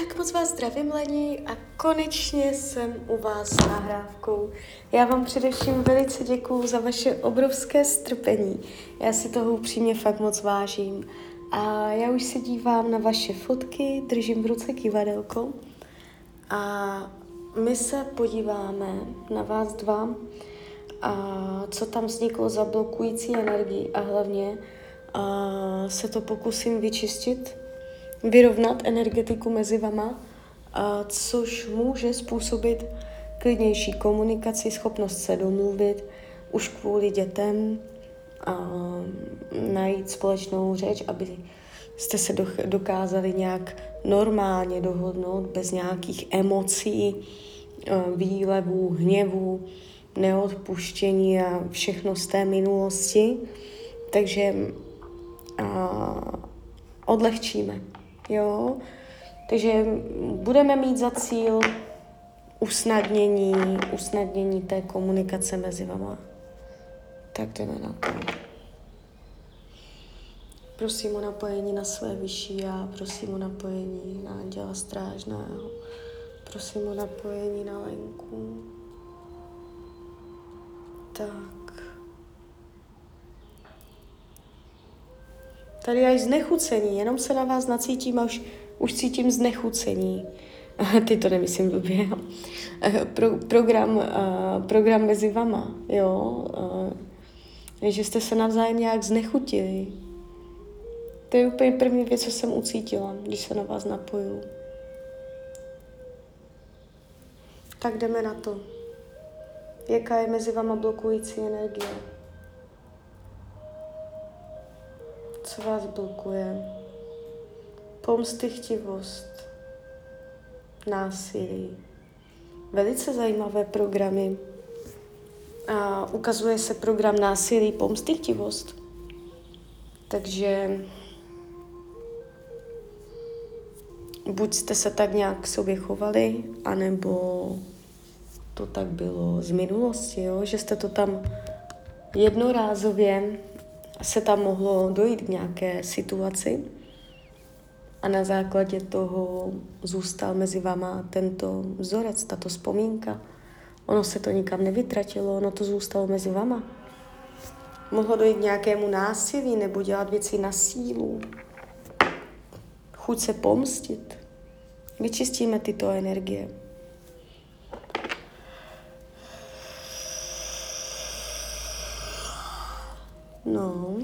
Tak moc vás zdravím, Lení, a konečně jsem u vás s nahrávkou. Já vám především velice děkuju za vaše obrovské strpení. Já si toho upřímně fakt moc vážím. A já už se dívám na vaše fotky, držím v ruce kivadelko a my se podíváme na vás dva, a co tam vzniklo za blokující energii a hlavně a se to pokusím vyčistit vyrovnat energetiku mezi vama, a což může způsobit klidnější komunikaci, schopnost se domluvit, už kvůli dětem, a najít společnou řeč, aby jste se dokázali nějak normálně dohodnout, bez nějakých emocí, výlevů, hněvů, neodpuštění a všechno z té minulosti. Takže a, odlehčíme. Jo? Takže budeme mít za cíl usnadnění, usnadnění té komunikace mezi vama. Tak jdeme na to. Prosím o napojení na své vyšší já, prosím o napojení na anděla strážného, prosím o napojení na Lenku. Tak. Tady až znechucení, jenom se na vás nacítím a už, už cítím znechucení. Ty to nemyslím blbě. Pro, program, program mezi vama, jo. Že jste se navzájem nějak znechutili. To je úplně první věc, co jsem ucítila, když se na vás napoju. Tak jdeme na to. Jaká je mezi vama blokující energie? Co vás blokuje. Pomstychtivost, násilí. Velice zajímavé programy. A ukazuje se program násilí, pomstychtivost. Takže buď jste se tak nějak k sobě chovali, anebo to tak bylo z minulosti, jo? že jste to tam jednorázově se tam mohlo dojít k nějaké situaci a na základě toho zůstal mezi váma tento vzorec, tato vzpomínka. Ono se to nikam nevytratilo, ono to zůstalo mezi vama. Mohlo dojít k nějakému násilí nebo dělat věci na sílu. Chuť se pomstit. Vyčistíme tyto energie. No.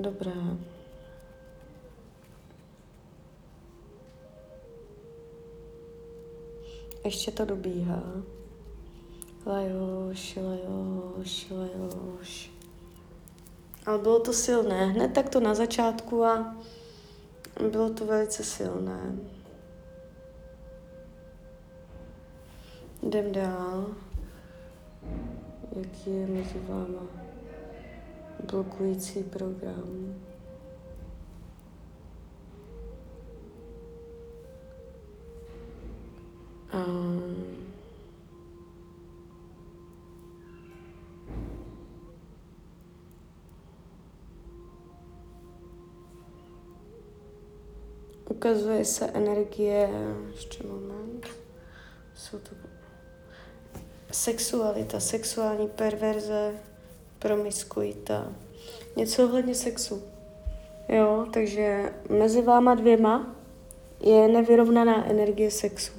Dobrá. Ještě to dobíhá. Lajoš, lajoš, lajoš. Ale bylo to silné. Hned tak to na začátku a bylo to velice silné. Jdem dál jaký je mezi váma blokující program. A ukazuje se energie, ještě moment, jsou to sexualita, sexuální perverze, promiskuita, něco ohledně sexu. Jo, takže mezi váma dvěma je nevyrovnaná energie sexu.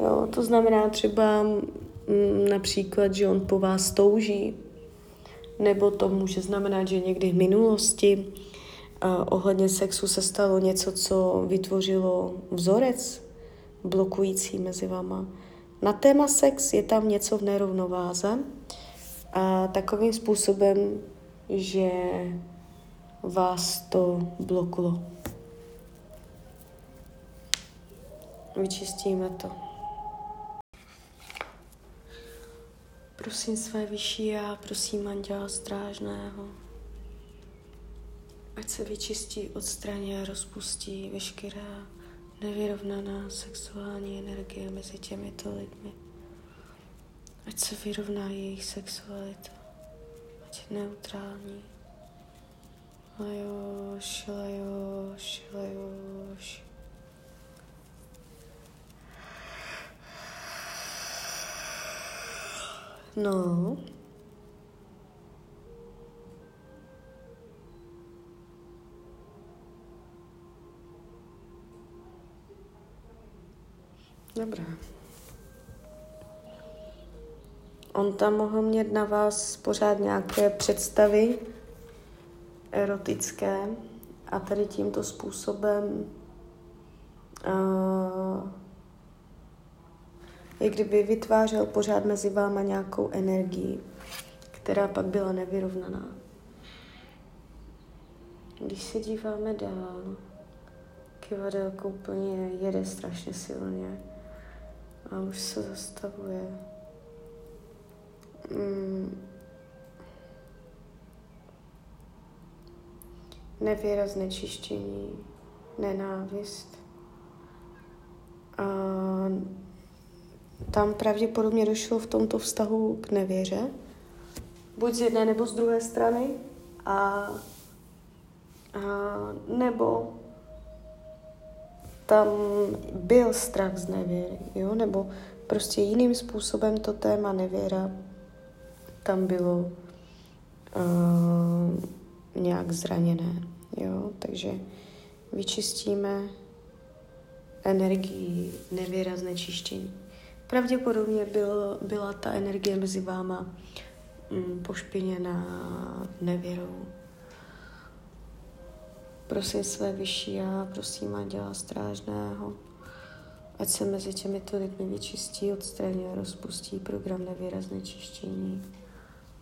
Jo, to znamená třeba m, mm, například, že on po vás touží, nebo to může znamenat, že někdy v minulosti uh, ohledně sexu se stalo něco, co vytvořilo vzorec blokující mezi váma. Na téma sex je tam něco v nerovnováze a takovým způsobem, že vás to bloklo. Vyčistíme to. Prosím své vyšší já, prosím anděla strážného, ať se vyčistí, odstraní a rozpustí veškerá nevyrovnaná sexuální energie mezi těmito lidmi. Ať se vyrovná jejich sexualita. Ať je neutrální. Lajoš, lajoš, lajoš. No. Dobrá. On tam mohl mít na vás pořád nějaké představy erotické a tady tímto způsobem uh, jak kdyby vytvářel pořád mezi váma nějakou energii, která pak byla nevyrovnaná. Když se díváme dál, kivadelko úplně jede strašně silně a už se zastavuje. Mm. Nevěra znečištění, nenávist. A tam pravděpodobně došlo v tomto vztahu k nevěře, buď z jedné nebo z druhé strany, a, a nebo tam byl strach z nevěry, jo? nebo prostě jiným způsobem to téma nevěra tam bylo uh, nějak zraněné. Jo? Takže vyčistíme energii nevěra znečištění. Pravděpodobně byl, byla ta energie mezi váma mm, pošpiněná nevěrou. Prosím své vyšší já, prosím Anděla Strážného, ať se mezi těmito lidmi vyčistí, odstraní a rozpustí program nevěra znečištění.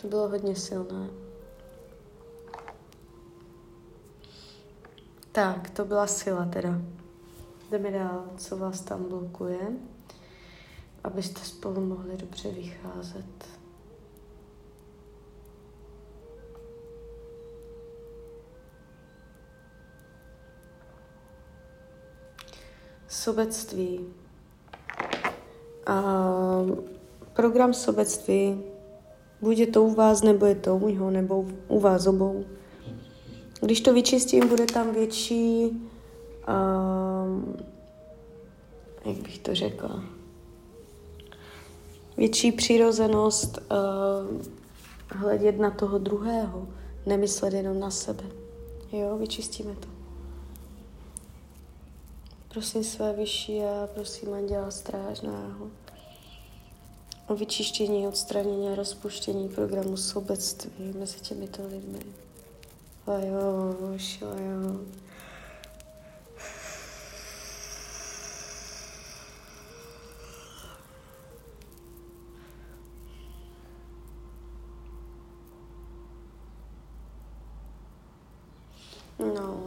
To bylo hodně silné. Tak, to byla sila teda. Jdeme dál, co vás tam blokuje, abyste spolu mohli dobře vycházet. Sobectví. A program sobectví Buď je to u vás, nebo je to u něho, nebo u vás obou. Když to vyčistím, bude tam větší, um, jak bych to řekla, větší přirozenost uh, hledět na toho druhého, nemyslet jenom na sebe. Jo, vyčistíme to. Prosím své vyšší a prosím Anděla Strážného o vyčištění, odstranění a rozpuštění programu sobectví mezi těmito lidmi. Lajoš, lajo. No,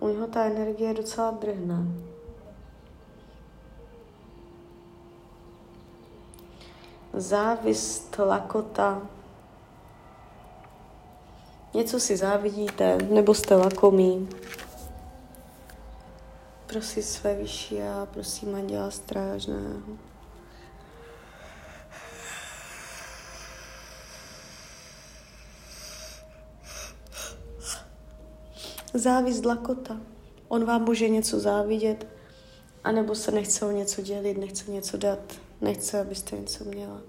u něho ta energie docela drhne. Závist, lakota. Něco si závidíte, nebo jste lakomí. Prosím své vyšší a prosím Anděla Strážného. Závist lakota. On vám může něco závidět, anebo se nechce o něco dělit, nechce něco dát. Nechce, abyste něco měla.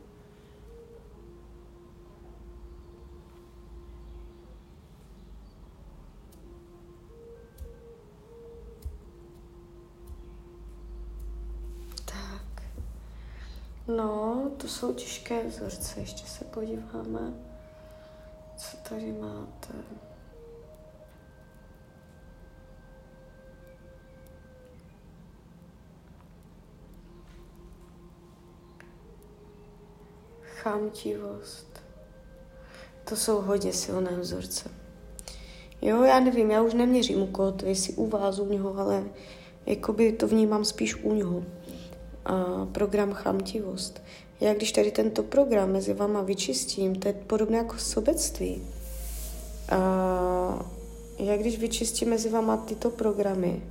Tak. No, to jsou těžké vzorce. Ještě se podíváme, co tady máte. Chamtivost. To jsou hodně silné vzorce. Jo, já nevím, já už neměřím u koho to, jestli u vás, u něho, ale jakoby to vnímám spíš u něho. a program chamtivost. Já když tady tento program mezi vama vyčistím, to je podobné jako sobectví. A já když vyčistím mezi vama tyto programy,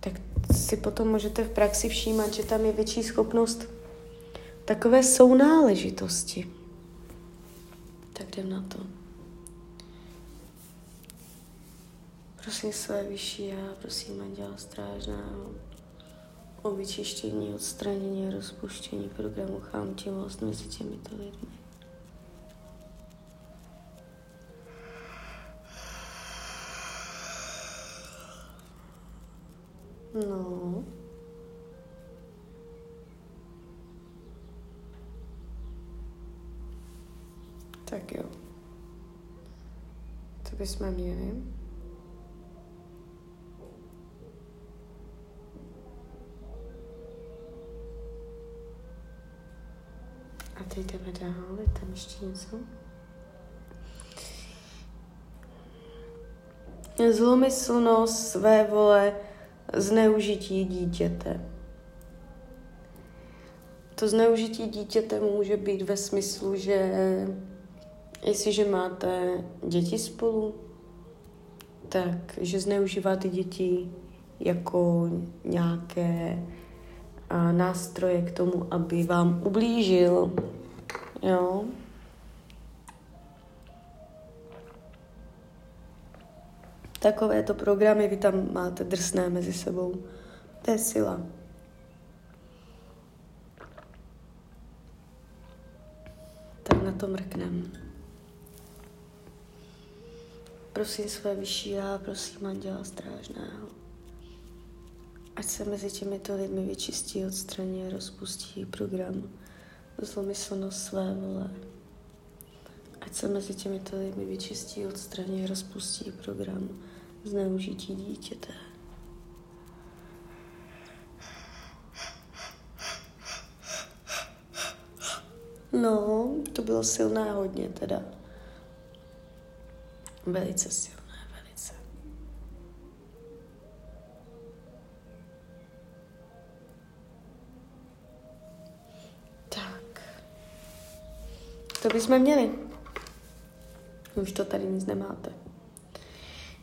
tak si potom můžete v praxi všímat, že tam je větší schopnost takové sounáležitosti. Tak jdem na to. Prosím své vyšší já, prosím Anděla Strážného o vyčištění, odstranění a rozpuštění programu chámtivost mezi těmito lidmi. No. Tak jo. Co bychom měli? A teď jdeme dál, je tam ještě něco? Zlomyslnost své vole zneužití dítěte. To zneužití dítěte může být ve smyslu, že jestliže máte děti spolu, tak že zneužíváte děti jako nějaké a, nástroje k tomu, aby vám ublížil. Jo? Takovéto programy vy tam máte drsné mezi sebou. To je sila. Tak na to mrknem. Prosím své vyšší já, prosím Anděla Strážného. Ať se mezi těmito lidmi vyčistí, odstraní a rozpustí program zlomyslnost své vole. Ať se mezi těmito lidmi vyčistí, odstraní a rozpustí program zneužití dítěte. No, to bylo silné hodně teda. Velice silné, velice. Tak. To bychom měli. Už to tady nic nemáte.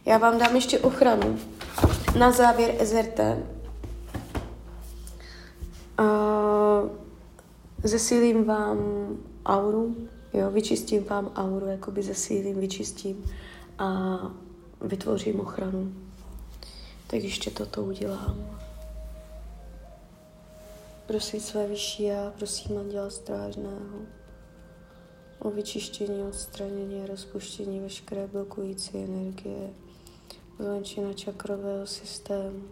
Já vám dám ještě ochranu. Na závěr SRT. Uh, zesílím vám auru, jo, vyčistím vám auru, jakoby zesílím, vyčistím a vytvořím ochranu. Tak ještě toto udělám. Prosím své vyšší já, prosím Anděla Strážného o vyčištění, odstranění a rozpuštění veškeré blokující energie, zvenčina čakrového systému.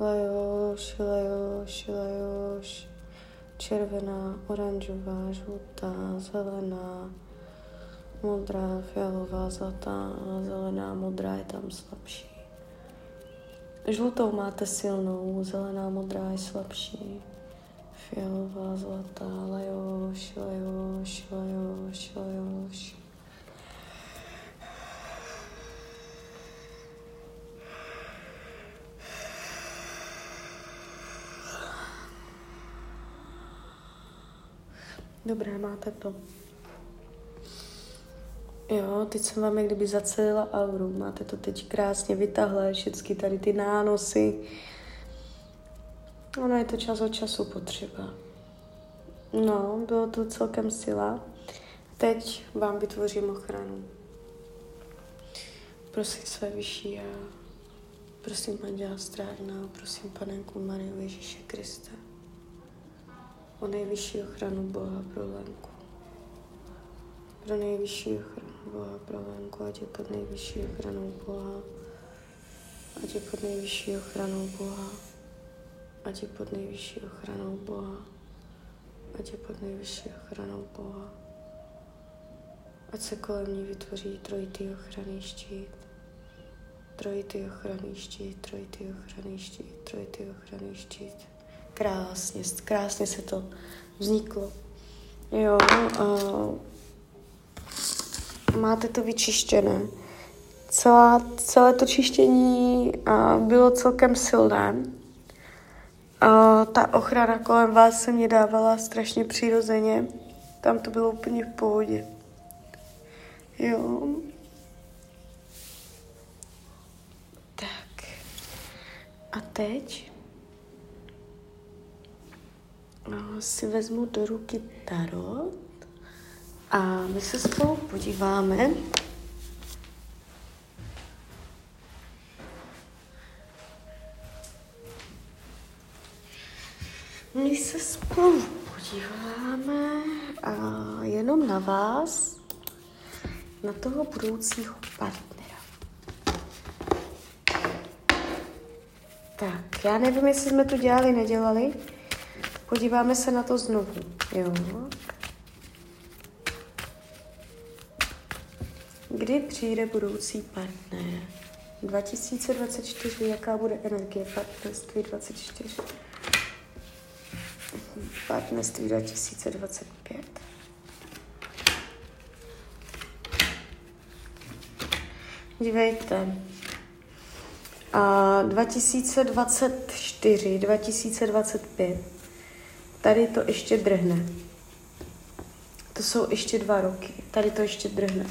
Lajoš, lajoš, lajoš, červená, oranžová, žlutá, zelená, modrá, fialová, zlatá, zelená, modrá je tam slabší. Žlutou máte silnou, zelená, modrá je slabší. Fialová, zlatá, lajoš, lajoš, lajoš, lajoš. Dobré, máte to. Jo, teď jsem vám jak kdyby zacelila auru. Máte to teď krásně vytahlé, všechny tady ty nánosy. Ono je to čas od času potřeba. No, bylo to celkem sila. Teď vám vytvořím ochranu. Prosím své vyšší a prosím Anděla Strážná, prosím Panenku Mariu Ježíše Krista o nejvyšší ochranu Boha pro Lenku. Pro nejvyšší ochranu Boha pro Lenku, ať je pod nejvyšší ochranou Boha. Ať je pod nejvyšší ochranou Boha. Ať je pod nejvyšší ochranou Boha. Ať je pod nejvyšší ochranou Boha. Ať se kolem ní vytvoří trojitý ochranný štít. Trojitý ochranný štít, trojitý ochranný štít, trojitý ochranný štít krásně, krásně se to vzniklo. Jo, uh, máte to vyčištěné. Celá, celé to čištění uh, bylo celkem silné. A ta ochrana kolem vás se mě dávala strašně přirozeně. Tam to bylo úplně v pohodě. Jo. Tak. A teď no, si vezmu do ruky tarot a my se spolu podíváme, My se spolu podíváme a jenom na vás, na toho budoucího partnera. Tak, já nevím, jestli jsme to dělali, nedělali. Podíváme se na to znovu, jo. Kdy přijde budoucí partner? 2024, jaká bude energie partnerství 24? partnerství 2025. Dívejte. A 2024, 2025. Tady to ještě drhne. To jsou ještě dva roky. Tady to ještě drhne.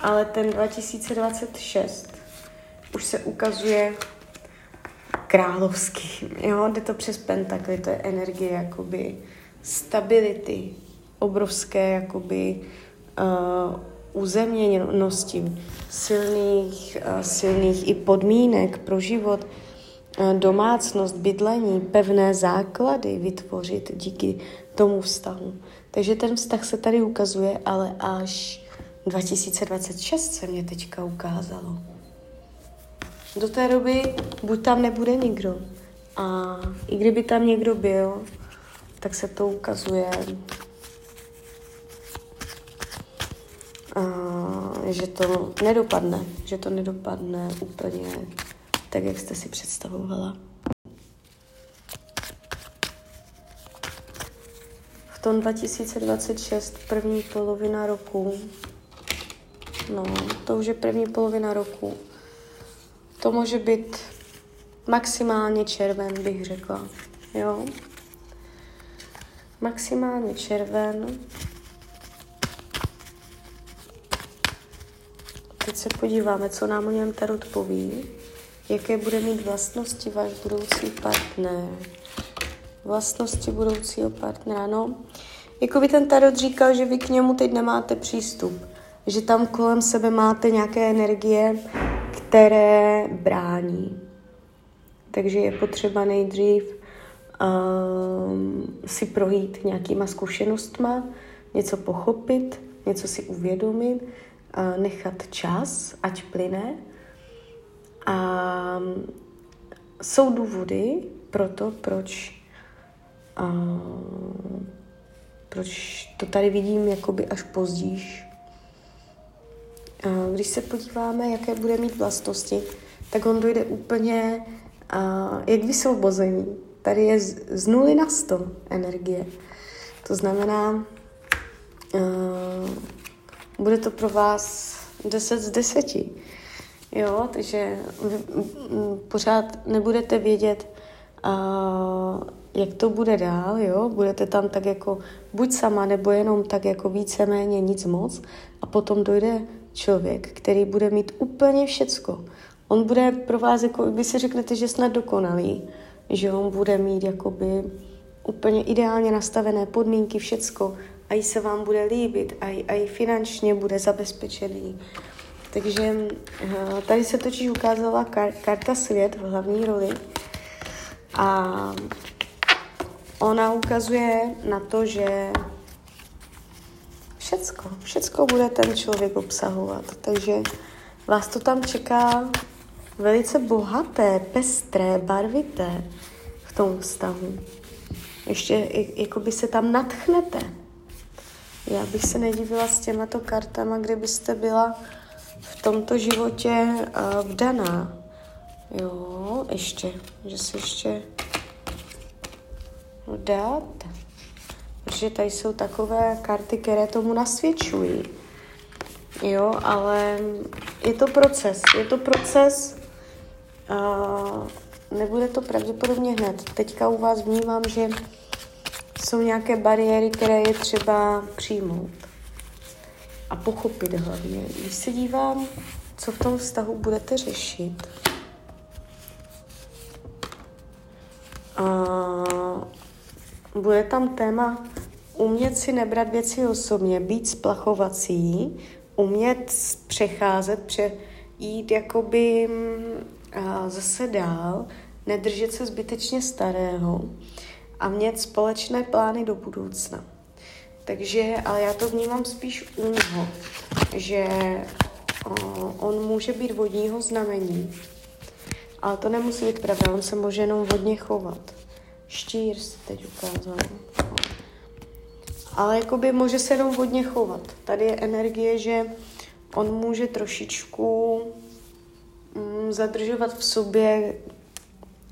Ale ten 2026 už se ukazuje královský. Jo? Jde to přes pentakly, to je energie jakoby stability, obrovské jakoby uh, uzemněnosti, silných, uh, silných i podmínek pro život, uh, domácnost, bydlení, pevné základy vytvořit díky tomu vztahu. Takže ten vztah se tady ukazuje, ale až 2026 se mě teďka ukázalo. Do té doby buď tam nebude nikdo. A i kdyby tam někdo byl, tak se to ukazuje, a, že to nedopadne, že to nedopadne úplně tak, jak jste si představovala. V tom 2026, první polovina roku, no, to už je první polovina roku, to může být maximálně červen, bych řekla. Jo? Maximálně červen. Teď se podíváme, co nám o něm Tarot poví. Jaké bude mít vlastnosti váš budoucí partner. Vlastnosti budoucího partnera. No, jako by ten Tarot říkal, že vy k němu teď nemáte přístup. Že tam kolem sebe máte nějaké energie, které brání. Takže je potřeba nejdřív um, si projít nějakýma zkušenostma, něco pochopit, něco si uvědomit, uh, nechat čas, ať plyne. A jsou důvody pro to, proč, uh, proč to tady vidím jakoby až pozdíž, když se podíváme, jaké bude mít vlastnosti, tak on dojde úplně jak vysvobození. Tady je z, z nuly na sto energie. To znamená, bude to pro vás 10 z 10. Jo, takže vy pořád nebudete vědět, jak to bude dál, jo, budete tam tak jako buď sama, nebo jenom tak jako víceméně nic moc a potom dojde člověk, který bude mít úplně všecko. On bude pro vás, jako vy si řeknete, že snad dokonalý, že on bude mít jakoby úplně ideálně nastavené podmínky, všecko, a i se vám bude líbit, a i, a i finančně bude zabezpečený. Takže eh, tady se totiž ukázala kar- karta svět v hlavní roli a ona ukazuje na to, že všecko, všecko bude ten člověk obsahovat. Takže vás to tam čeká velice bohaté, pestré, barvité v tom vztahu. Ještě jako by se tam natchnete. Já bych se nedivila s těmato kartama, kdybyste byla v tomto životě vdaná. Jo, ještě, že se ještě dát protože tady jsou takové karty, které tomu nasvědčují. Jo, ale je to proces. Je to proces, uh, nebude to pravděpodobně hned. Teďka u vás vnímám, že jsou nějaké bariéry, které je třeba přijmout a pochopit hlavně. Když se dívám, co v tom vztahu budete řešit, a bude tam téma umět si nebrat věci osobně, být splachovací, umět přecházet, přejít jakoby a zase dál, nedržet se zbytečně starého a mít společné plány do budoucna. Takže, ale já to vnímám spíš u něho, že o, on může být vodního znamení, ale to nemusí být pravda, on se může jenom vodně chovat. Štír se teď ukázal. Ale jakoby může se jenom vodně chovat. Tady je energie, že on může trošičku mm, zadržovat v sobě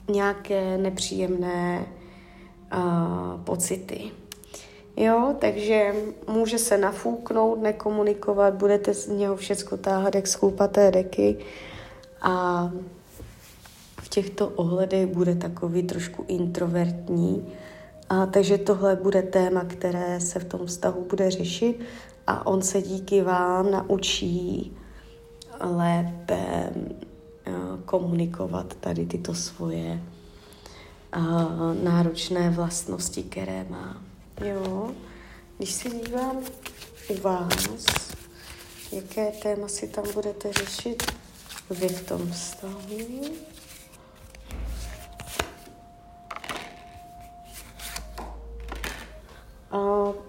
nějaké nepříjemné uh, pocity. Jo, takže může se nafouknout, nekomunikovat, budete z něho všecko táhat jak schoupaté deky a v těchto ohledech bude takový trošku introvertní. A takže tohle bude téma, které se v tom vztahu bude řešit. A on se díky vám naučí lépe eh, komunikovat tady tyto svoje eh, náročné vlastnosti, které má. Jo, když se dívám u vás, jaké téma si tam budete řešit vy v tom vztahu,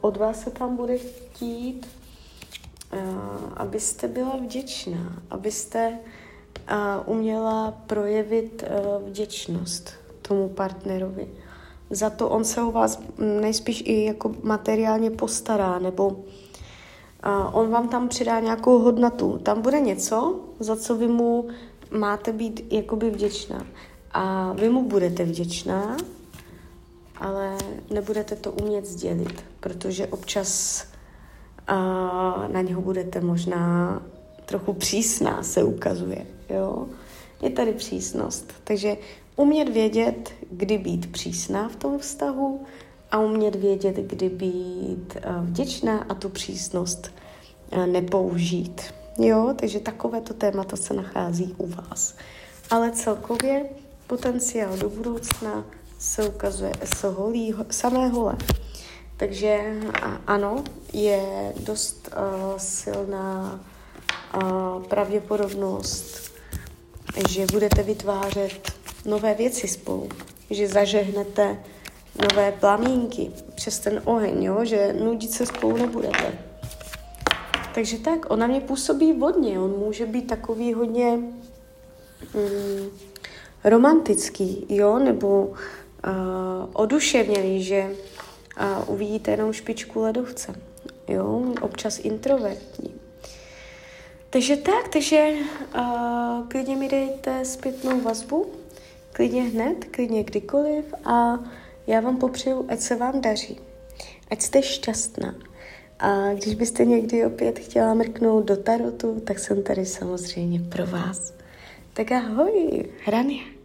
od vás se tam bude chtít, abyste byla vděčná, abyste uměla projevit vděčnost tomu partnerovi. Za to on se o vás nejspíš i jako materiálně postará, nebo on vám tam přidá nějakou hodnotu. Tam bude něco, za co vy mu máte být jakoby vděčná. A vy mu budete vděčná, nebudete to umět sdělit, protože občas a, na něho budete možná trochu přísná, se ukazuje. Jo? Je tady přísnost. Takže umět vědět, kdy být přísná v tom vztahu a umět vědět, kdy být vděčná a tu přísnost nepoužít. Jo, takže takovéto témata se nachází u vás. Ale celkově potenciál do budoucna se ukazuje s holí, samé hole. Takže ano, je dost uh, silná uh, pravděpodobnost, že budete vytvářet nové věci spolu, že zažehnete nové plamínky přes ten oheň, jo? že nudit se spolu nebudete. Takže tak, on na mě působí vodně, on může být takový hodně mm, romantický, jo, nebo uh, oduševněný, že uh, uvidíte jenom špičku ledovce. Jo, občas introvertní. Takže tak, takže uh, klidně mi dejte zpětnou vazbu, klidně hned, klidně kdykoliv a já vám popřeju, ať se vám daří, ať jste šťastná. A když byste někdy opět chtěla mrknout do tarotu, tak jsem tady samozřejmě pro vás. Tak ahoj, Hrania.